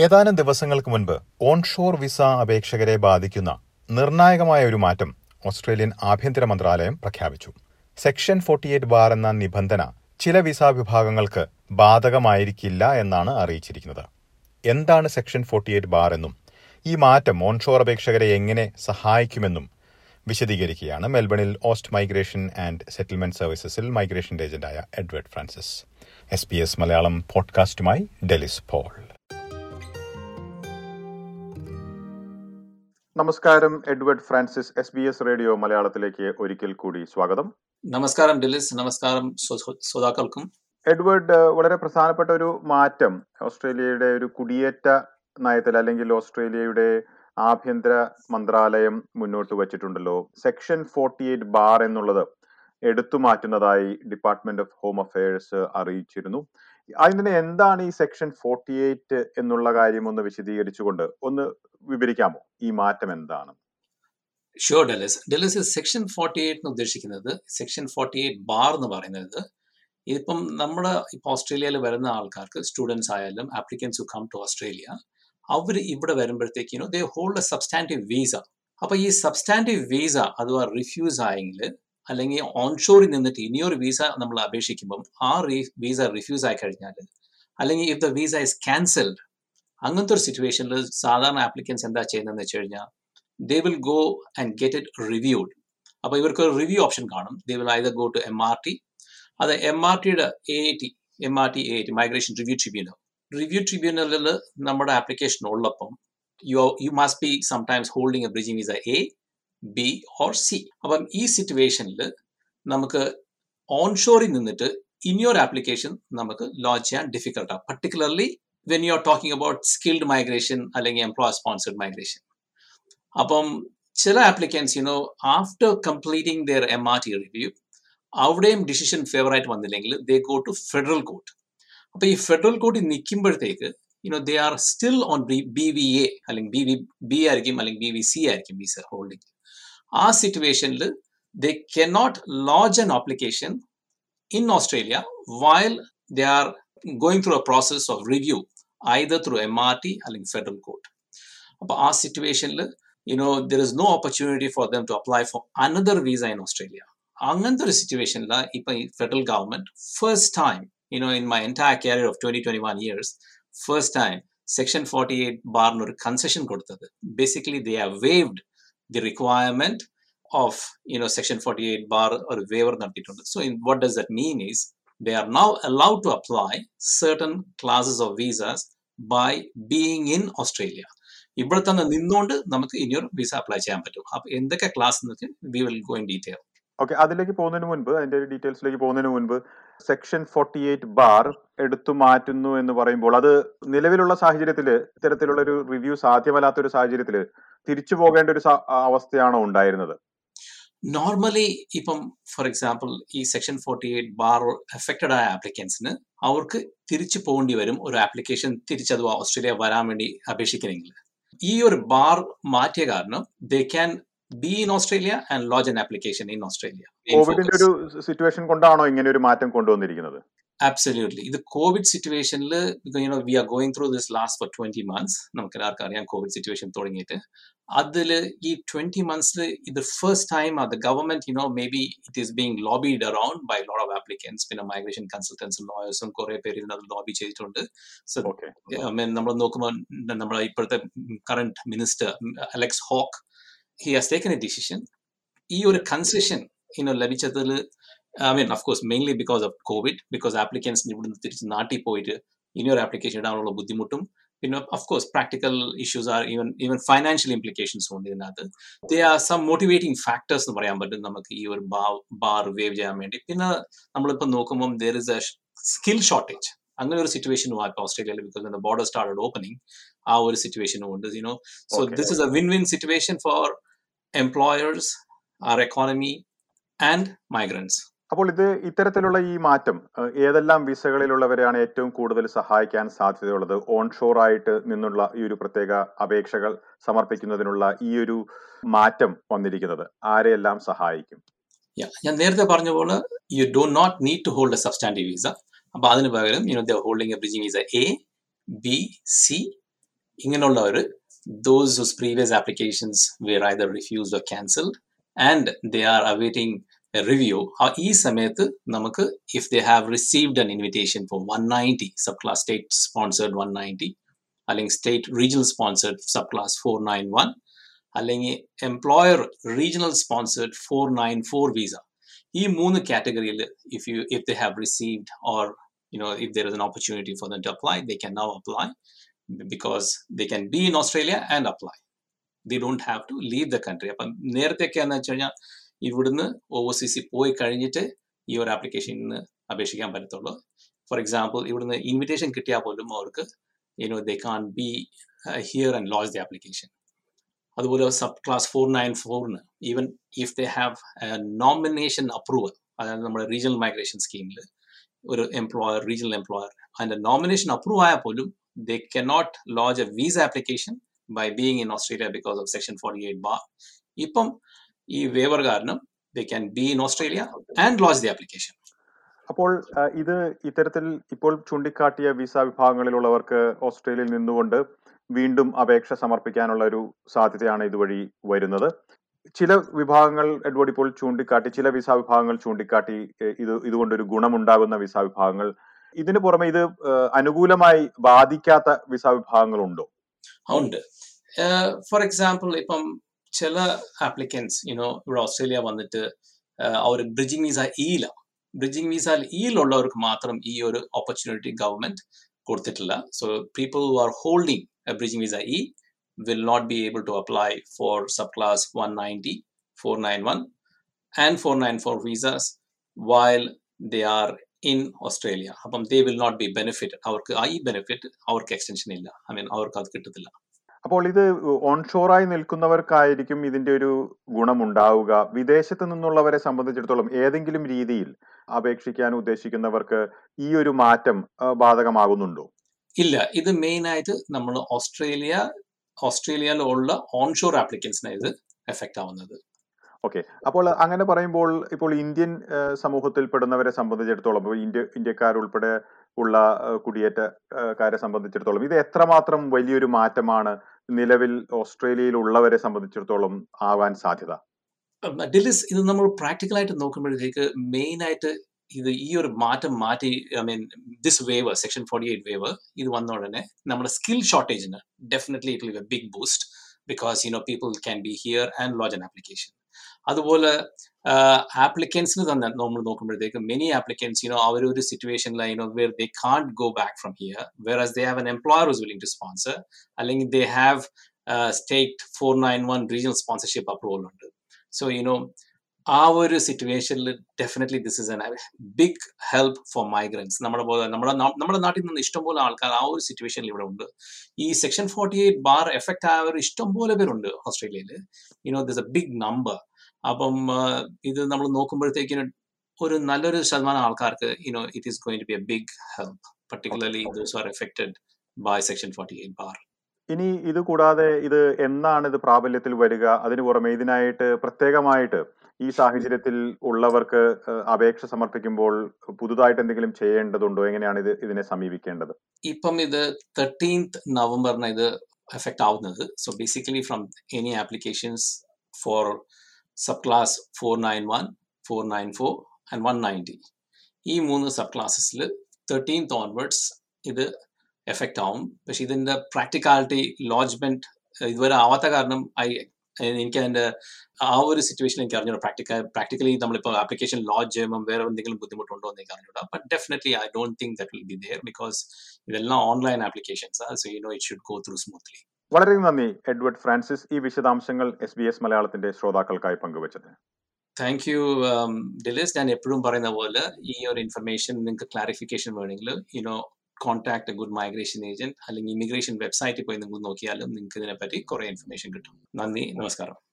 ഏതാനും ദിവസങ്ങൾക്ക് മുൻപ് ഓൺഷോർ വിസ അപേക്ഷകരെ ബാധിക്കുന്ന നിർണായകമായ ഒരു മാറ്റം ഓസ്ട്രേലിയൻ ആഭ്യന്തര മന്ത്രാലയം പ്രഖ്യാപിച്ചു. സെക്ഷൻ ഫോർട്ടിയെയ്റ്റ് ബാർ എന്ന നിബന്ധന ചില വിസ വിഭാഗങ്ങൾക്ക് ബാധകമായിരിക്കില്ല എന്നാണ് അറിയിച്ചിരിക്കുന്നത്. എന്താണ് സെക്ഷൻ ഫോർട്ടിയെയ്റ്റ് ബാർ എന്നും ഈ മാറ്റം ഓൺഷോർ അപേക്ഷകരെ എങ്ങനെ സഹായിക്കുമെന്നും വിശദീകരിക്കുകയാണ് മെൽബണിൽ ഓസ്റ്റ് മൈഗ്രേഷൻ ആൻഡ് സെറ്റിൽമെന്റ് സർവീസസിൽ migration ഏജന്റായ Edward Francis. S B S Malayalam പോഡ്കാസ്റ്റുമായി Delys Paul. നമസ്കാരം Edward Francis S B S radio മലയാളത്തിലേക്ക് ഒരിക്കൽ കൂടി സ്വാഗതം. നമസ്കാരം ഡിലിസ്. നമസ്കാരം ശ്രോതാ- ശ്രോതാക്കൾക്കും. എഡ്വേർഡ് വളരെ പ്രധാനപ്പെട്ട ഒരു മാറ്റം ഓസ്ട്രേലിയയുടെ ഒരു കുടിയേറ്റ നയത്തിൽ അല്ലെങ്കിൽ ഓസ്ട്രേലിയയുടെ ആഭ്യന്തര മന്ത്രാലയം മുന്നോട്ട് വച്ചിട്ടുണ്ടല്ലോ. സെക്ഷൻ ഫോർട്ടി എയ്റ്റ് ബാർ എന്നുള്ളത് എടുത്തു മാറ്റുന്നതായി ഡിപ്പാർട്ട്മെന്റ് ഓഫ് ഹോം അഫയേഴ്സ് അറിയിച്ചിരുന്നു. അതിന് എന്താണ് ഈ സെക്ഷൻ ഫോർട്ടി എയ്റ്റ് എന്നുള്ള കാര്യം ഒന്ന് വിശദീകരിച്ചുകൊണ്ട് ഒന്ന് വിവരിക്കാമോ? ഈ മാറ്റം എന്താണ്? Sure Delys Delys section forty eight എന്ന് ഉദ്ദേശിക്കുന്നത് സെക്ഷൻ ഫോർട്ടി എയ്റ്റ് ബാർ എന്ന് പറയുന്നത് ഇതിപ്പം നമ്മുടെ ഇപ്പോൾ ഓസ്ട്രേലിയയിൽ വരുന്ന ആൾക്കാർക്ക് സ്റ്റുഡൻസ് ആയാലും ആപ്ലിക്കൻസ് കം ടു ഓസ്ട്രേലിയ അവർ ഇവിടെ വരുമ്പോഴത്തേക്കിനോ they hold a substantive visa അപ്പൊ ഈ സബ്സ്റ്റാന്റീവ് വീസ അഥവാ റിഫ്യൂസ് ആയെങ്കിൽ അല്ലെങ്കിൽ ഓൺഷോറിൽ നിന്നിട്ട് ഇനിയൊരു വിസ നമ്മൾ അപേക്ഷിക്കുമ്പം ആ വിസ റിഫ്യൂസ് ആയി കഴിഞ്ഞാൽ അല്ലെങ്കിൽ if the visa is cancelled അങ്ങനത്തെ ഒരു സിറ്റുവേഷനിൽ സാധാരണ ആപ്ലിക്കൻസ് എന്താ ചെയ്യുന്നതെന്ന് വെച്ച് കഴിഞ്ഞാൽ they will go and get it reviewed അപ്പോൾ ഇവർക്ക് ഒരു റിവ്യൂ ഓപ്ഷൻ കാണും. They will either go to M R T അത് എം ആർ ടിയുടെ A T M R T A T migration review tribunal review ട്രിബ്യൂണലിൽ നമ്മുടെ ആപ്ലിക്കേഷൻ ഉള്ളപ്പം you you must be sometimes holding a bridging visa A B or C അപ്പം ഈ സിറ്റുവേഷനിൽ നമുക്ക് ഓൺഷോറിൽ നിന്നിട്ട് ഇനിയൊരു ആപ്ലിക്കേഷൻ നമുക്ക് ലോഞ്ച് ചെയ്യാൻ ഡിഫിക്കൽട്ടാണ് particularly when you are talking about skilled migration അല്ലെങ്കിൽ എംപ്ലോയർ സ്പോൺസർഡ് മൈഗ്രേഷൻ അപ്പം ചില applicants you know after completing their M R T review അവിടെയും ഡിസിഷൻ ഫേവർ ആയിട്ട് വന്നില്ലെങ്കിൽ they go to federal court അപ്പൊ ഈ ഫെഡറൽ കോർട്ടിൽ നിൽക്കുമ്പോഴത്തേക്ക് you know they are still on B V A അല്ലെങ്കിൽ ബി വി ബി ആയിരിക്കും അല്ലെങ്കിൽ ബി വി സി ആയിരിക്കും വിസ ഹോൾഡിംഗ് ആ സിറ്റുവേഷനിൽ they cannot launch an application in Australia while they are going through a process of review either through M R T അല്ലെങ്കിൽ federal court അപ്പൊ ആ സിറ്റുവേഷനിൽ you know there is no opportunity for them to apply for another visa in Australia അങ്ങനത്തെ ഒരു സിറ്റുവേഷനിൽ ഇപ്പൊ ഈ federal government first time you know in my entire career of twenty twenty one years first time section forty eight ബാറിന് ഒരു concession കൊടുത്തത്. Basically they are waived the requirement of you know section forty eight bar ഒരു waiver നടത്തിയിട്ടുണ്ട്. So in what does that mean is they are now allowed to apply certain classes of visas by being in Australia. ഇവിടെ തന്നെ നിന്നുകൊണ്ട് നമുക്ക് ഇനിയൊരു visa apply ചെയ്യാൻ പറ്റും. അപ്പൊ എന്തൊക്കെ ക്ലാസ് എന്നൊക്കെ we will go in detail okay അതിലേക്ക് പോകുന്നതിന് മുൻപ് അതിന്റെ ഡീറ്റെയിൽസിലേക്ക് പോകുന്നതിന് മുൻപ് സെക്ഷൻ ഫോർട്ടി എയ്റ്റ് ബാർ എടുത്തു മാറ്റുന്നു എന്ന് പറയുമ്പോൾ അത് നിലവിലുള്ള സാഹചര്യത്തിൽ ഇത്തരത്തിലുള്ള ഒരു റിവ്യൂ സാധ്യമല്ലാത്ത ഒരു സാഹചര്യത്തിൽ തിരിച്ചു പോകേണ്ട ഒരു അവസ്ഥയാണോ ഉണ്ടായിരുന്നത്? നോർമലി ഇപ്പം ഫോർ എക്സാമ്പിൾ ഈ section forty eight bar affected ആയ ആപ്ലിക്കൻസിന് അവർക്ക് തിരിച്ചു പോകേണ്ടി വരും ഒരു ആപ്ലിക്കേഷൻ തിരിച്ചത് ഓസ്ട്രേലിയ വരാൻ വേണ്ടി അപേക്ഷിക്കണമെങ്കിൽ. ഈ ഒരു ബാർ മാറ്റിയ കാരണം they can be in Australia and lodge an application in Australia കോവിഡിന്റെ ഒരു സിറ്റുവേഷൻ കൊണ്ടാണോ ഇങ്ങനെ ഒരു മാറ്റം കൊണ്ടുവന്നിരിക്കുന്നത്? ആബ്സല്യൂട്ട്ലി ഇത് കോവിഡ് സിറ്റുവേഷനിൽ you know we are going through this last for twenty months നമുക്ക് എല്ലാവർക്കും അറിയാം കോവിഡ് സിറ്റുവേഷൻ തുടങ്ങിയിട്ട്. അതിൽ ഈ ട്വന്റി മന്ത്സിൽ ഇത് ഫസ്റ്റ് ടൈം അത് government you know maybe it is being lobbied around by load of applicants പിന്നെ മൈഗ്രേഷൻ കൺസൾട്ടൻസും ലോയേഴ്സും കുറെ പേര് ഇതിനകത്ത് ലോബി ചെയ്തിട്ടുണ്ട്. സോ നമ്മൾ നോക്കുമ്പോൾ നമ്മുടെ ഇപ്പോഴത്തെ current minister Alex Hawke he has taken a decision ഈ ഒരു കൺസെഷൻ ഇനോ ലഭിച്ചതിൽ I mean of course mainly because of covid because applicants ഇവിടുന്ന് തിരിച്ച് നാട്ടിൽ പോയിട്ട് ഇനിയൊരു ആപ്ലിക്കേഷൻ ഇടാനുള്ള ബുദ്ധിമുട്ടും പിന്നെ of course practical issues are even even financial ഇംപ്ലിക്കേഷൻസും ഉണ്ട് ഇതിനകത്ത് they are some motivating factors എന്ന് പറയാൻ പറ്റും. നമുക്ക് ഈ ഒരു ബാ ബാർ വേവ് ചെയ്യാൻ വേണ്ടി. പിന്നെ നമ്മളിപ്പോൾ നോക്കുമ്പോൾ there is a skill shortage അങ്ങനെ ഒരു സിറ്റുവേഷനും ഇപ്പോൾ ഓസ്ട്രേലിയയിൽ ബിക്കോസ് ബോർഡർ സ്റ്റാർട്ടഡ് ഓപ്പണിംഗ് ആ ഒരു സിറ്റുവേഷനും ഉണ്ട്. You know so Okay. This is a win win situation for employers our economy and migrants അപ്പോൾ ഇത് ഇത്തരത്തിലുള്ള ഈ മാറ്റം ഏതെല്ലാം വിസകളിലുള്ളവരെയാണ് ഏറ്റവും കൂടുതൽ സഹായിക്കാൻ സാധ്യതയുള്ളത്? ഓൺഷോർ ആയിട്ട് നിന്നുള്ള ഈ ഒരു പ്രത്യേക അപേക്ഷകൾ സമർപ്പിക്കുന്നതിനുള്ള ഈ ഒരു മാറ്റം വന്നിരിക്കുന്നത് ആരെയെല്ലാം സഹായിക്കും? ഞാൻ നേരത്തെ പറഞ്ഞ പോലെ you do not need to hold a substantive visa അപ്പൊ അതിന് പകരം you know the holding a bridging visa A B C ഇങ്ങനെയുള്ളവർ those whose previous applications were either refused or cancelled and they are awaiting a review. ആ ഈ സമയത്ത് നമുക്ക് if they have received an invitation for 190 subclass state sponsored 190 അല്ലെങ്കിൽ state regional sponsored subclass four nine one അല്ലെങ്കിൽ employer regional sponsored four nine four visa ഈ മൂന്ന് കാറ്റഗറിയിൽ if you if they have received or you know if there is an opportunity for them to apply they can now apply because they can be in Australia and apply they don't have to leave the country അപ്പം നേരത്തെയൊക്കെ എന്ന് വെച്ച് കഴിഞ്ഞാൽ ഇവിടുന്ന് ഓവർസീസിൽ പോയി കഴിഞ്ഞിട്ട് ഈ ഒരു ആപ്ലിക്കേഷന് അപേക്ഷിക്കാൻ പറ്റത്തുള്ളൂ. ഫോർ എക്സാമ്പിൾ ഇവിടുന്ന് ഇൻവിറ്റേഷൻ കിട്ടിയാൽ പോലും അവർക്ക് you know they can be here and launch the application അതുപോലെ sub class four nine ഫോറിന് even if they have nomination approval അതായത് നമ്മുടെ റീജിയണൽ മൈഗ്രേഷൻ സ്കീമിൽ ഒരു എംപ്ലോയർ റീജിയണൽ എംപ്ലോയർ അതിന്റെ നോമിനേഷൻ അപ്രൂവ് ആയാൽ പോലും they cannot launch a visa application by being in Australia because of section forty eight bar ഇപ്പം ഈ waiver കാരണം they can be in Australia and launch the application അപ്പോൾ ഇത് ഇത്തരത്തിൽ ഇപ്പോൾ ചൂണ്ടിക്കാട്ടിയ വിസ വിഭാഗങ്ങളിലുള്ളവർക്ക് ഓസ്ട്രേലിയയിൽ നിന്നുകൊണ്ട് വീണ്ടും അപേക്ഷ സമർപ്പിക്കാനുള്ള ഒരു സാധ്യതയാണ് ഇതുവഴി വരുന്നത്. ചില വിഭാഗങ്ങൾ എഡ്വേർഡ് ഇപ്പോൾ ചൂണ്ടിക്കാട്ടി ചില വിസ വിഭാഗങ്ങൾ ചൂണ്ടിക്കാട്ടി ഇത് ഇതുകൊണ്ടൊരു ഗുണമുണ്ടാകുന്ന വിസ വിഭാഗങ്ങൾ. ഇതിന് പുറമെ ഇത് അനുകൂലമായി ബാധിക്കാത്ത വിസ വിഭാഗങ്ങളുണ്ടോ? ഉണ്ട്. ഫോർ എക്സാമ്പിൾ ഇപ്പം ചില ആപ്ലിക്കൻസ് യുനോ ഇവിടെ ഓസ്ട്രേലിയ വന്നിട്ട് അവർ ബ്രിഡ്ജിങ് വിസ ഇയില ബ്രിഡ്ജിങ് വിസ ഇയിലുള്ളവർക്ക് മാത്രം ഈ ഒരു ഓപ്പർച്യൂണിറ്റി ഗവൺമെന്റ് കൊടുത്തിട്ടില്ല so people who are holding bridging visa E will not be able to apply for subclass 190, 491, and 494 visas while they are in Australia. അപ്പം they will not be benefited. അവർക്ക് ആ ഈ benefit അവർക്ക് extension ഇല്ല I mean അവർക്ക് അത് കിട്ടത്തില്ല അപ്പോൾ ഇത് ഓൺഷോറായി നിൽക്കുന്നവർക്കായിരിക്കും ഇതിന്റെ ഒരു ഗുണമുണ്ടാവുക. വിദേശത്ത് നിന്നുള്ളവരെ സംബന്ധിച്ചിടത്തോളം ഏതെങ്കിലും രീതിയിൽ അപേക്ഷിക്കാൻ ഉദ്ദേശിക്കുന്നവർക്ക് ഈ ഒരു മാറ്റം ബാധകമാകുന്നുണ്ടോ? ഇല്ല. ഇത് മെയിൻ ആയിട്ട് നമ്മൾ ഓസ്ട്രേലിയ ഓസ്ട്രേലിയയിലുള്ള ഓൺഷോർ ആപ്ലിക്കൻസിനെ ഇത് എഫക്റ്റ് ആവുന്നത്. ഓക്കെ. അപ്പോൾ അങ്ങനെ പറയുമ്പോൾ ഇപ്പോൾ ഇന്ത്യൻ സമൂഹത്തിൽ പെടുന്നവരെ സംബന്ധിച്ചിടത്തോളം ഇന്ത്യ ഇന്ത്യക്കാരുൾപ്പെടെ ഉള്ള കുടിയേറ്റ കുടിയേറ്റക്കാരെ സംബന്ധിച്ചിടത്തോളം ഇത് എത്രമാത്രം വലിയൊരു മാറ്റമാണ് നിലവിൽ ഓസ്ട്രേലിയയിൽ ഉള്ളവരെ സംബന്ധിച്ചിടത്തോളം ആവാൻ സാധ്യത? ഡെലിസ് ഇത് നമ്മൾ പ്രാക്ടിക്കലായിട്ട് നോക്കുമ്പോഴത്തേക്ക് മെയിൻ ആയിട്ട് ഇത് ഈ ഒരു മാറ്റം മാറ്റി I mean this waive section forty eight waive ഇത് വന്ന ഉടനെ നമ്മുടെ skill ഷോർട്ടേജിന് definitely it will a big boost because you know people can be here and launch an application അതുപോലെ ആപ്ലിക്കൻസിന് തന്നെ നമ്മൾ നോക്കുമ്പോഴത്തേക്ക് മെനി ആപ്ലിക്കൻസ് യുനോ അവർ ഒരു സിറ്റുവേഷനിൽ you know where they can't go back from here where as they have an employer is willing to sponsor അല്ലെങ്കിൽ they have state four nine one regional sponsorship approval ഉണ്ട്. So you know ആ ഒരു സിറ്റുവേഷനിൽ definitely this is an big help for migrants നമ്മുടെ പോലെ നമ്മുടെ നമ്മുടെ നാട്ടിൽ നിന്ന് ഇഷ്ടംപോലെ ആൾക്കാർ ആ ഒരു സിറ്റുവേഷനിൽ ഇവിടെ ഉണ്ട്. ഈ section forty eight bar effect ആയവർ ഇഷ്ടംപോലെ പേരുണ്ട് ഓസ്ട്രേലിയയിൽ you know this a big number അപ്പം ഇത് നമ്മൾ നോക്കുമ്പോഴത്തേക്കിന് ഒരു നല്ലൊരു ശതമാനം ആൾക്കാർക്ക് you know it is going to be a big help particularly those are affected by section forty eight bar ഇനി ഇത് കൂടാതെ ഇത് എന്നാണ് ഇത് പ്രാബല്യത്തിൽ വരിക? അതിനു പുറമെ ഇതിനായിട്ട് പ്രത്യേകമായിട്ട് ഈ സാഹചര്യത്തിൽ ഉള്ളവർക്ക് അപേക്ഷ സമർപ്പിക്കുമ്പോൾ പുതുതായിട്ട് എന്തെങ്കിലും ചെയ്യേണ്ടതുണ്ടോ? എങ്ങനെയാണ് ഇത് ഇതിനെ സമീപിക്കേണ്ടത്? ഇപ്പം ഇത് തേർട്ടീൻത്ത് നവംബറിന് ഇത് എഫക്ട് ആവുന്നത്. So basically from any applications for subclass four nine one four nine four and one ninety ഈ മൂന്ന് സബ് ക്ലാസ്സസിൽ തേർട്ടീൻത്ത് ഓൺവേർഡ്സ് ഇത് എഫക്റ്റ് ആവും. പക്ഷെ ഇതിന്റെ പ്രാക്ടിക്കാലിറ്റി ലോജ്മെന്റ് ഇതുവരെ ആവാത്ത കാരണം ഐ എനിക്ക് അതിന്റെ ആ ഒരു സിറ്റുവേഷൻ എനിക്ക് അറിഞ്ഞൂടാ. പ്രാക്ടിക്കൽ പ്രാക്ടിക്കലി നമ്മളിപ്പോൾ ആപ്ലിക്കേഷൻ ലോഞ്ച് ചെയ്യുമ്പോൾ വേറെ എന്തെങ്കിലും ബുദ്ധിമുട്ടുണ്ടോ എന്ന് എനിക്ക് അറിഞ്ഞൂടാ. But definitely I don't think that will be there because ഇതെല്ലാം online applications so you know it should go through smoothly വളരെ നന്ദി എഡ്വേർഡ് ഫ്രാൻസിസ് ഈ വിശദാംശങ്ങൾ എസ് ബി എസ് മലയാളത്തിന്റെ ശ്രോതാക്കൾക്കായി പങ്കുവച്ചത് താങ്ക് യു ഡിലേസ് ഞാൻ എപ്പോഴും പറയുന്ന പോലെ ഈ ഒരു ഇൻഫർമേഷൻ നിങ്ങൾക്ക് ക്ലാരിഫിക്കേഷൻ വേണമെങ്കിൽ you know contact good migration agent അല്ലെങ്കിൽ ഇമിഗ്രേഷൻ വെബ്സൈറ്റിൽ പോയി നിങ്ങൾ നോക്കിയാലും നിങ്ങൾക്ക് ഇതിനെപ്പറ്റി കുറെ ഇൻഫർമേഷൻ കിട്ടും. നന്ദി നമസ്കാരം.